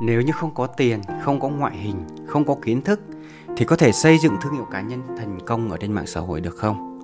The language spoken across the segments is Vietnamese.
nếu như không có tiền, không có ngoại hình, không có kiến thức, thì có thể xây dựng thương hiệu cá nhân thành công ở trên mạng xã hội được không?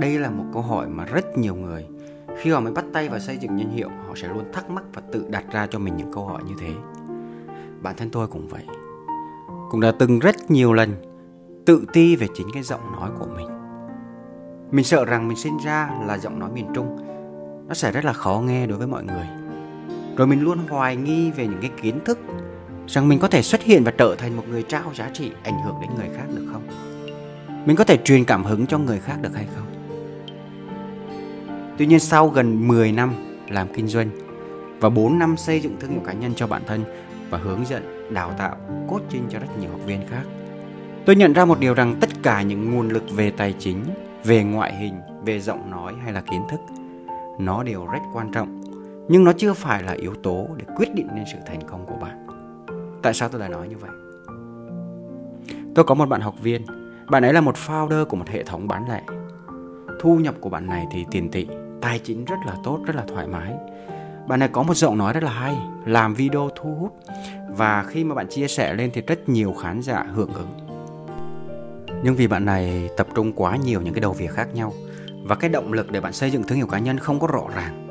Đây là một câu hỏi mà rất nhiều người, khi họ mới bắt tay vào xây dựng nhân hiệu, họ sẽ luôn thắc mắc và tự đặt ra cho mình những câu hỏi như thế. Bản thân tôi cũng vậy. Cũng đã từng rất nhiều lần tự ti về chính cái giọng nói của mình. Mình sợ rằng mình sinh ra là giọng nói miền trung, nó sẽ rất là khó nghe đối với mọi người rồi mình luôn hoài nghi về những cái kiến thức rằng mình có thể xuất hiện và trở thành một người trao giá trị ảnh hưởng đến người khác được không mình có thể truyền cảm hứng cho người khác được hay không tuy nhiên sau gần 10 năm làm kinh doanh và 4 năm xây dựng thương hiệu cá nhân cho bản thân và hướng dẫn, đào tạo, coaching cho rất nhiều học viên khác. Tôi nhận ra một điều rằng tất cả những nguồn lực về tài chính, về ngoại hình, về giọng nói hay là kiến thức nó đều rất quan trọng nhưng nó chưa phải là yếu tố để quyết định nên sự thành công của bạn. Tại sao tôi lại nói như vậy? Tôi có một bạn học viên. Bạn ấy là một founder của một hệ thống bán lẻ. Thu nhập của bạn này thì tiền tỷ tài chính rất là tốt, rất là thoải mái. Bạn này có một giọng nói rất là hay, làm video thu hút. Và khi mà bạn chia sẻ lên thì rất nhiều khán giả hưởng ứng. Nhưng vì bạn này tập trung quá nhiều những cái đầu việc khác nhau, và cái động lực để bạn xây dựng thương hiệu cá nhân không có rõ ràng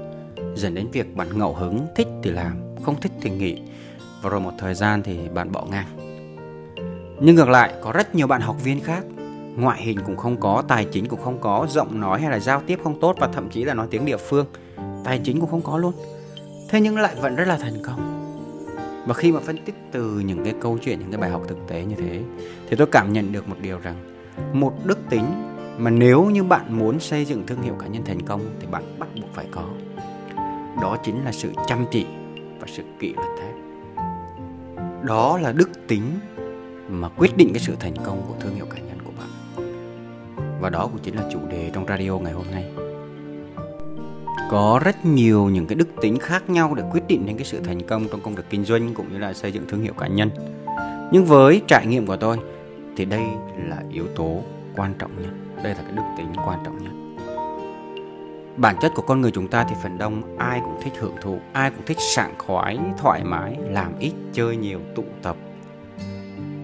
dẫn đến việc bạn ngẫu hứng, thích thì làm, không thích thì nghỉ. Và rồi một thời gian thì bạn bỏ ngang. Nhưng ngược lại, có rất nhiều bạn học viên khác, ngoại hình cũng không có, tài chính cũng không có, giọng nói hay là giao tiếp không tốt và thậm chí là nói tiếng địa phương, tài chính cũng không có luôn. Thế nhưng lại vẫn rất là thành công. Và khi mà phân tích từ những cái câu chuyện, những cái bài học thực tế như thế, thì tôi cảm nhận được một điều rằng, một đức tính mà nếu như bạn muốn xây dựng thương hiệu cá nhân thành công thì bạn bắt buộc phải có đó chính là sự chăm chỉ và sự kỷ luật thép đó là đức tính mà quyết định cái sự thành công của thương hiệu cá nhân của bạn. Và đó cũng chính là chủ đề trong radio ngày hôm nay. Có rất nhiều những cái đức tính khác nhau để quyết định đến cái sự thành công trong công việc kinh doanh cũng như là xây dựng thương hiệu cá nhân. Nhưng với trải nghiệm của tôi thì đây là yếu tố quan trọng nhất. Đây là cái đức tính quan trọng nhất bản chất của con người chúng ta thì phần đông ai cũng thích hưởng thụ, ai cũng thích sảng khoái, thoải mái, làm ít, chơi nhiều, tụ tập.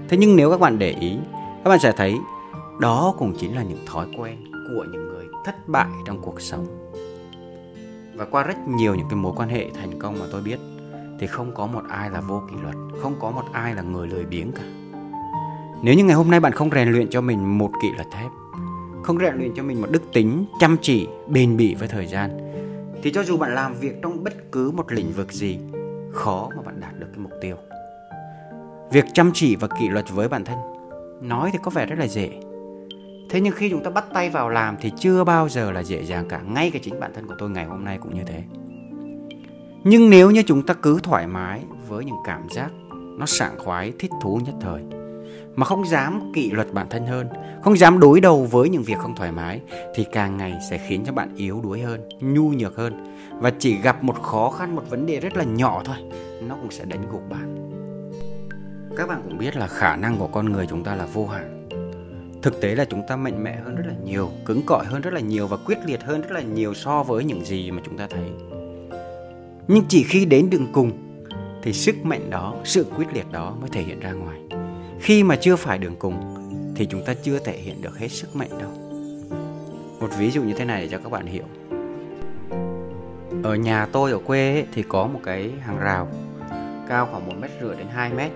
Thế nhưng nếu các bạn để ý, các bạn sẽ thấy đó cũng chính là những thói quen của những người thất bại trong cuộc sống. Và qua rất nhiều những cái mối quan hệ thành công mà tôi biết, thì không có một ai là vô kỷ luật, không có một ai là người lười biếng cả. Nếu như ngày hôm nay bạn không rèn luyện cho mình một kỷ luật thép không rèn luyện cho mình một đức tính, chăm chỉ, bền bỉ với thời gian. Thì cho dù bạn làm việc trong bất cứ một lĩnh vực gì, khó mà bạn đạt được cái mục tiêu. Việc chăm chỉ và kỷ luật với bản thân, nói thì có vẻ rất là dễ. Thế nhưng khi chúng ta bắt tay vào làm thì chưa bao giờ là dễ dàng cả, ngay cả chính bản thân của tôi ngày hôm nay cũng như thế. Nhưng nếu như chúng ta cứ thoải mái với những cảm giác nó sảng khoái, thích thú nhất thời mà không dám kỷ luật bản thân hơn, không dám đối đầu với những việc không thoải mái, thì càng ngày sẽ khiến cho bạn yếu đuối hơn, nhu nhược hơn. Và chỉ gặp một khó khăn, một vấn đề rất là nhỏ thôi, nó cũng sẽ đánh gục bạn. Các bạn cũng biết là khả năng của con người chúng ta là vô hạn. Thực tế là chúng ta mạnh mẽ hơn rất là nhiều, cứng cỏi hơn rất là nhiều và quyết liệt hơn rất là nhiều so với những gì mà chúng ta thấy. Nhưng chỉ khi đến đường cùng thì sức mạnh đó, sự quyết liệt đó mới thể hiện ra ngoài khi mà chưa phải đường cùng thì chúng ta chưa thể hiện được hết sức mạnh đâu. Một ví dụ như thế này để cho các bạn hiểu. Ở nhà tôi ở quê ấy, thì có một cái hàng rào cao khoảng một mét rưỡi đến 2 mét.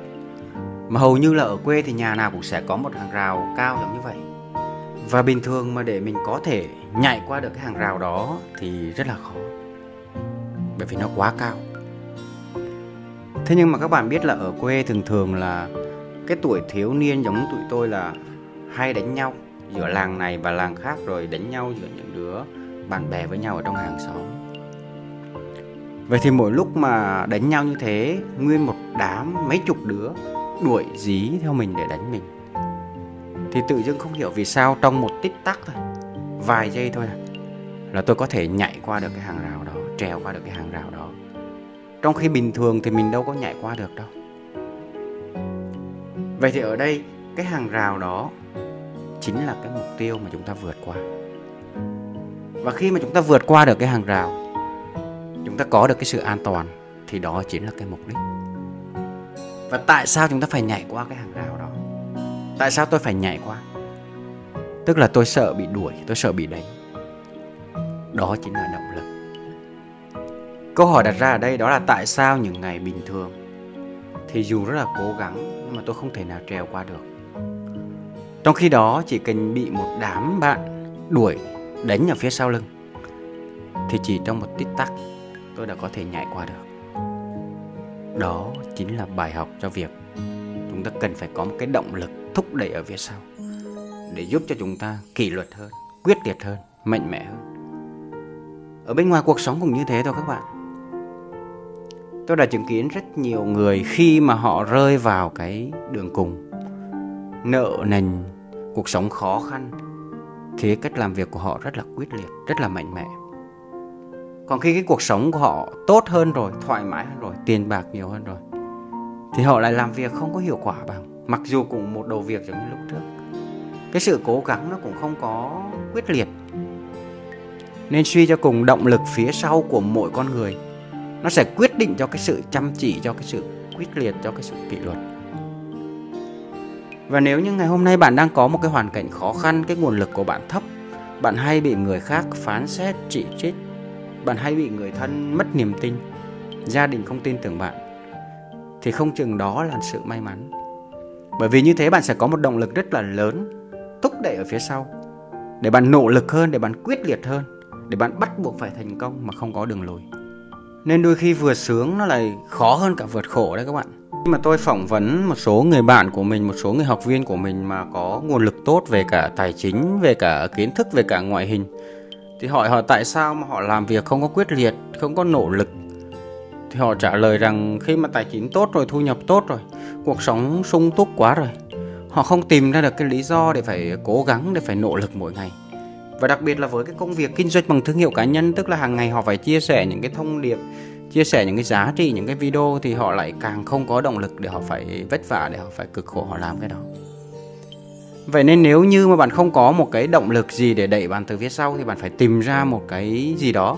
Mà hầu như là ở quê thì nhà nào cũng sẽ có một hàng rào cao giống như vậy. Và bình thường mà để mình có thể nhảy qua được cái hàng rào đó thì rất là khó. Bởi vì nó quá cao. Thế nhưng mà các bạn biết là ở quê thường thường là cái tuổi thiếu niên giống tụi tôi là hay đánh nhau giữa làng này và làng khác rồi đánh nhau giữa những đứa bạn bè với nhau ở trong hàng xóm. Vậy thì mỗi lúc mà đánh nhau như thế, nguyên một đám mấy chục đứa đuổi dí theo mình để đánh mình. Thì tự dưng không hiểu vì sao trong một tích tắc thôi, vài giây thôi à, là tôi có thể nhảy qua được cái hàng rào đó, trèo qua được cái hàng rào đó. Trong khi bình thường thì mình đâu có nhảy qua được đâu vậy thì ở đây, cái hàng rào đó chính là cái mục tiêu mà chúng ta vượt qua. Và khi mà chúng ta vượt qua được cái hàng rào, chúng ta có được cái sự an toàn, thì đó chính là cái mục đích. Và tại sao chúng ta phải nhảy qua cái hàng rào đó? Tại sao tôi phải nhảy qua? Tức là tôi sợ bị đuổi, tôi sợ bị đánh. Đó chính là động lực. Câu hỏi đặt ra ở đây đó là tại sao những ngày bình thường thì dù rất là cố gắng, nhưng mà tôi không thể nào trèo qua được. Trong khi đó, chỉ cần bị một đám bạn đuổi đánh ở phía sau lưng, thì chỉ trong một tích tắc, tôi đã có thể nhảy qua được. Đó chính là bài học cho việc chúng ta cần phải có một cái động lực thúc đẩy ở phía sau để giúp cho chúng ta kỷ luật hơn, quyết liệt hơn, mạnh mẽ hơn. Ở bên ngoài cuộc sống cũng như thế thôi các bạn tôi đã chứng kiến rất nhiều người khi mà họ rơi vào cái đường cùng. Nợ nần, cuộc sống khó khăn thì cách làm việc của họ rất là quyết liệt, rất là mạnh mẽ. Còn khi cái cuộc sống của họ tốt hơn rồi, thoải mái hơn rồi, tiền bạc nhiều hơn rồi, thì họ lại làm việc không có hiệu quả bằng, mặc dù cùng một đầu việc giống như lúc trước. Cái sự cố gắng nó cũng không có quyết liệt. Nên suy cho cùng, động lực phía sau của mỗi con người nó sẽ quyết định cho cái sự chăm chỉ, cho cái sự quyết liệt, cho cái sự kỷ luật. Và nếu như ngày hôm nay bạn đang có một cái hoàn cảnh khó khăn, cái nguồn lực của bạn thấp, bạn hay bị người khác phán xét, chỉ trích, bạn hay bị người thân mất niềm tin, gia đình không tin tưởng bạn, thì không chừng đó là sự may mắn. Bởi vì như thế bạn sẽ có một động lực rất là lớn thúc đẩy ở phía sau. Để bạn nỗ lực hơn, để bạn quyết liệt hơn, để bạn bắt buộc phải thành công mà không có đường lùi nên đôi khi vượt sướng nó lại khó hơn cả vượt khổ đấy các bạn. Khi mà tôi phỏng vấn một số người bạn của mình, một số người học viên của mình mà có nguồn lực tốt về cả tài chính, về cả kiến thức, về cả ngoại hình, thì hỏi họ tại sao mà họ làm việc không có quyết liệt, không có nỗ lực? Thì họ trả lời rằng khi mà tài chính tốt rồi, thu nhập tốt rồi, cuộc sống sung túc quá rồi, họ không tìm ra được cái lý do để phải cố gắng, để phải nỗ lực mỗi ngày và đặc biệt là với cái công việc kinh doanh bằng thương hiệu cá nhân, tức là hàng ngày họ phải chia sẻ những cái thông điệp, chia sẻ những cái giá trị, những cái video thì họ lại càng không có động lực để họ phải vất vả, để họ phải cực khổ họ làm cái đó. Vậy nên nếu như mà bạn không có một cái động lực gì để đẩy bạn từ phía sau thì bạn phải tìm ra một cái gì đó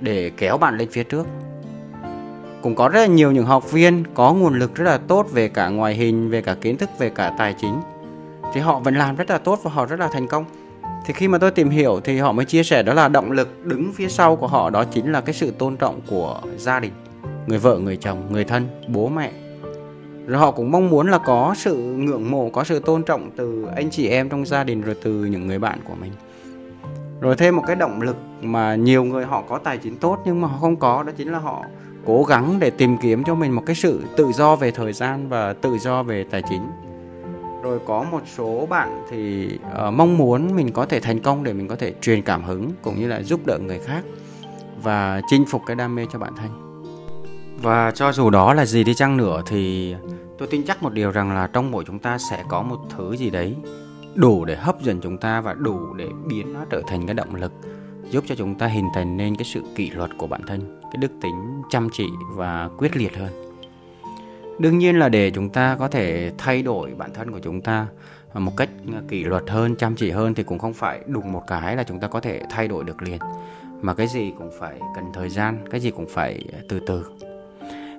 để kéo bạn lên phía trước. Cũng có rất là nhiều những học viên có nguồn lực rất là tốt về cả ngoại hình, về cả kiến thức, về cả tài chính, thì họ vẫn làm rất là tốt và họ rất là thành công thì khi mà tôi tìm hiểu thì họ mới chia sẻ đó là động lực đứng phía sau của họ đó chính là cái sự tôn trọng của gia đình, người vợ, người chồng, người thân, bố, mẹ. Rồi họ cũng mong muốn là có sự ngưỡng mộ, có sự tôn trọng từ anh chị em trong gia đình rồi từ những người bạn của mình. Rồi thêm một cái động lực mà nhiều người họ có tài chính tốt nhưng mà họ không có, đó chính là họ cố gắng để tìm kiếm cho mình một cái sự tự do về thời gian và tự do về tài chính rồi có một số bạn thì uh, mong muốn mình có thể thành công để mình có thể truyền cảm hứng cũng như là giúp đỡ người khác và chinh phục cái đam mê cho bản thân. Và cho dù đó là gì đi chăng nữa thì tôi tin chắc một điều rằng là trong mỗi chúng ta sẽ có một thứ gì đấy đủ để hấp dẫn chúng ta và đủ để biến nó trở thành cái động lực giúp cho chúng ta hình thành nên cái sự kỷ luật của bản thân cái đức tính chăm chỉ và quyết liệt hơn đương nhiên là để chúng ta có thể thay đổi bản thân của chúng ta một cách kỷ luật hơn, chăm chỉ hơn thì cũng không phải đùng một cái là chúng ta có thể thay đổi được liền. Mà cái gì cũng phải cần thời gian, cái gì cũng phải từ từ.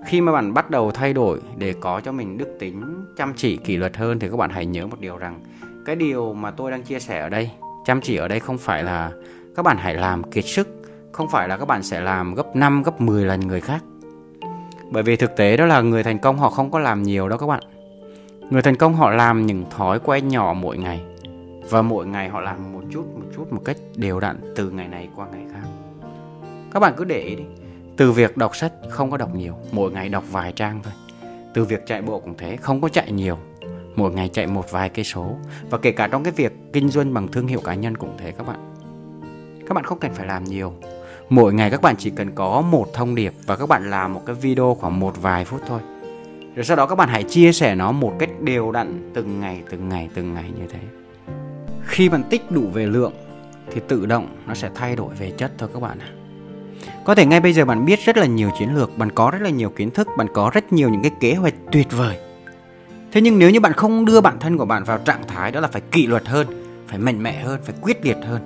Khi mà bạn bắt đầu thay đổi để có cho mình đức tính, chăm chỉ, kỷ luật hơn thì các bạn hãy nhớ một điều rằng cái điều mà tôi đang chia sẻ ở đây, chăm chỉ ở đây không phải là các bạn hãy làm kiệt sức, không phải là các bạn sẽ làm gấp 5 gấp 10 lần người khác bởi vì thực tế đó là người thành công họ không có làm nhiều đó các bạn. Người thành công họ làm những thói quen nhỏ mỗi ngày. Và mỗi ngày họ làm một chút một chút, một cách đều đặn từ ngày này qua ngày khác. Các bạn cứ để ý đi. Từ việc đọc sách không có đọc nhiều, mỗi ngày đọc vài trang thôi. Từ việc chạy bộ cũng thế, không có chạy nhiều. Mỗi ngày chạy một vài cây số. Và kể cả trong cái việc kinh doanh bằng thương hiệu cá nhân cũng thế các bạn. Các bạn không cần phải làm nhiều mỗi ngày các bạn chỉ cần có một thông điệp và các bạn làm một cái video khoảng một vài phút thôi. Rồi sau đó các bạn hãy chia sẻ nó một cách đều đặn, từng ngày từng ngày từng ngày như thế. Khi bạn tích đủ về lượng, thì tự động nó sẽ thay đổi về chất thôi các bạn ạ. Có thể ngay bây giờ bạn biết rất là nhiều chiến lược, bạn có rất là nhiều kiến thức, bạn có rất nhiều những cái kế hoạch tuyệt vời. Thế nhưng nếu như bạn không đưa bản thân của bạn vào trạng thái đó là phải kỷ luật hơn, phải mạnh mẽ hơn, phải quyết liệt hơn,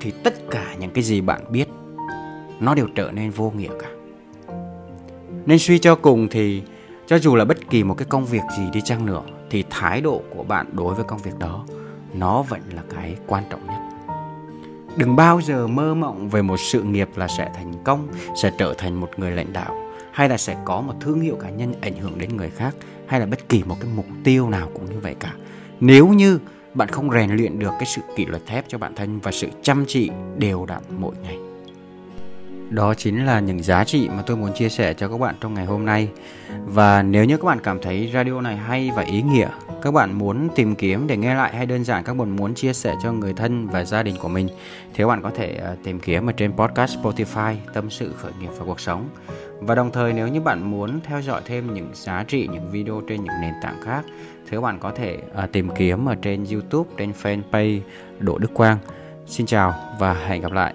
thì tất cả những cái gì bạn biết nó đều trở nên vô nghĩa cả. Nên suy cho cùng thì, cho dù là bất kỳ một cái công việc gì đi chăng nữa, thì thái độ của bạn đối với công việc đó, nó vẫn là cái quan trọng nhất. Đừng bao giờ mơ mộng về một sự nghiệp là sẽ thành công, sẽ trở thành một người lãnh đạo, hay là sẽ có một thương hiệu cá nhân ảnh hưởng đến người khác, hay là bất kỳ một cái mục tiêu nào cũng như vậy cả. Nếu như bạn không rèn luyện được cái sự kỷ luật thép cho bản thân và sự chăm chỉ đều đặn mỗi ngày đó chính là những giá trị mà tôi muốn chia sẻ cho các bạn trong ngày hôm nay. Và nếu như các bạn cảm thấy radio này hay và ý nghĩa, các bạn muốn tìm kiếm để nghe lại hay đơn giản các bạn muốn chia sẻ cho người thân và gia đình của mình, thì các bạn có thể ờ, tìm kiếm ở trên podcast Spotify, tâm sự, khởi nghiệp và cuộc sống. Và đồng thời nếu như bạn muốn theo dõi thêm những giá trị, những video trên những nền tảng khác, thì các bạn có thể ờ, tìm kiếm ở trên YouTube, trên fanpage Đỗ Đức Quang. Xin chào và hẹn gặp lại.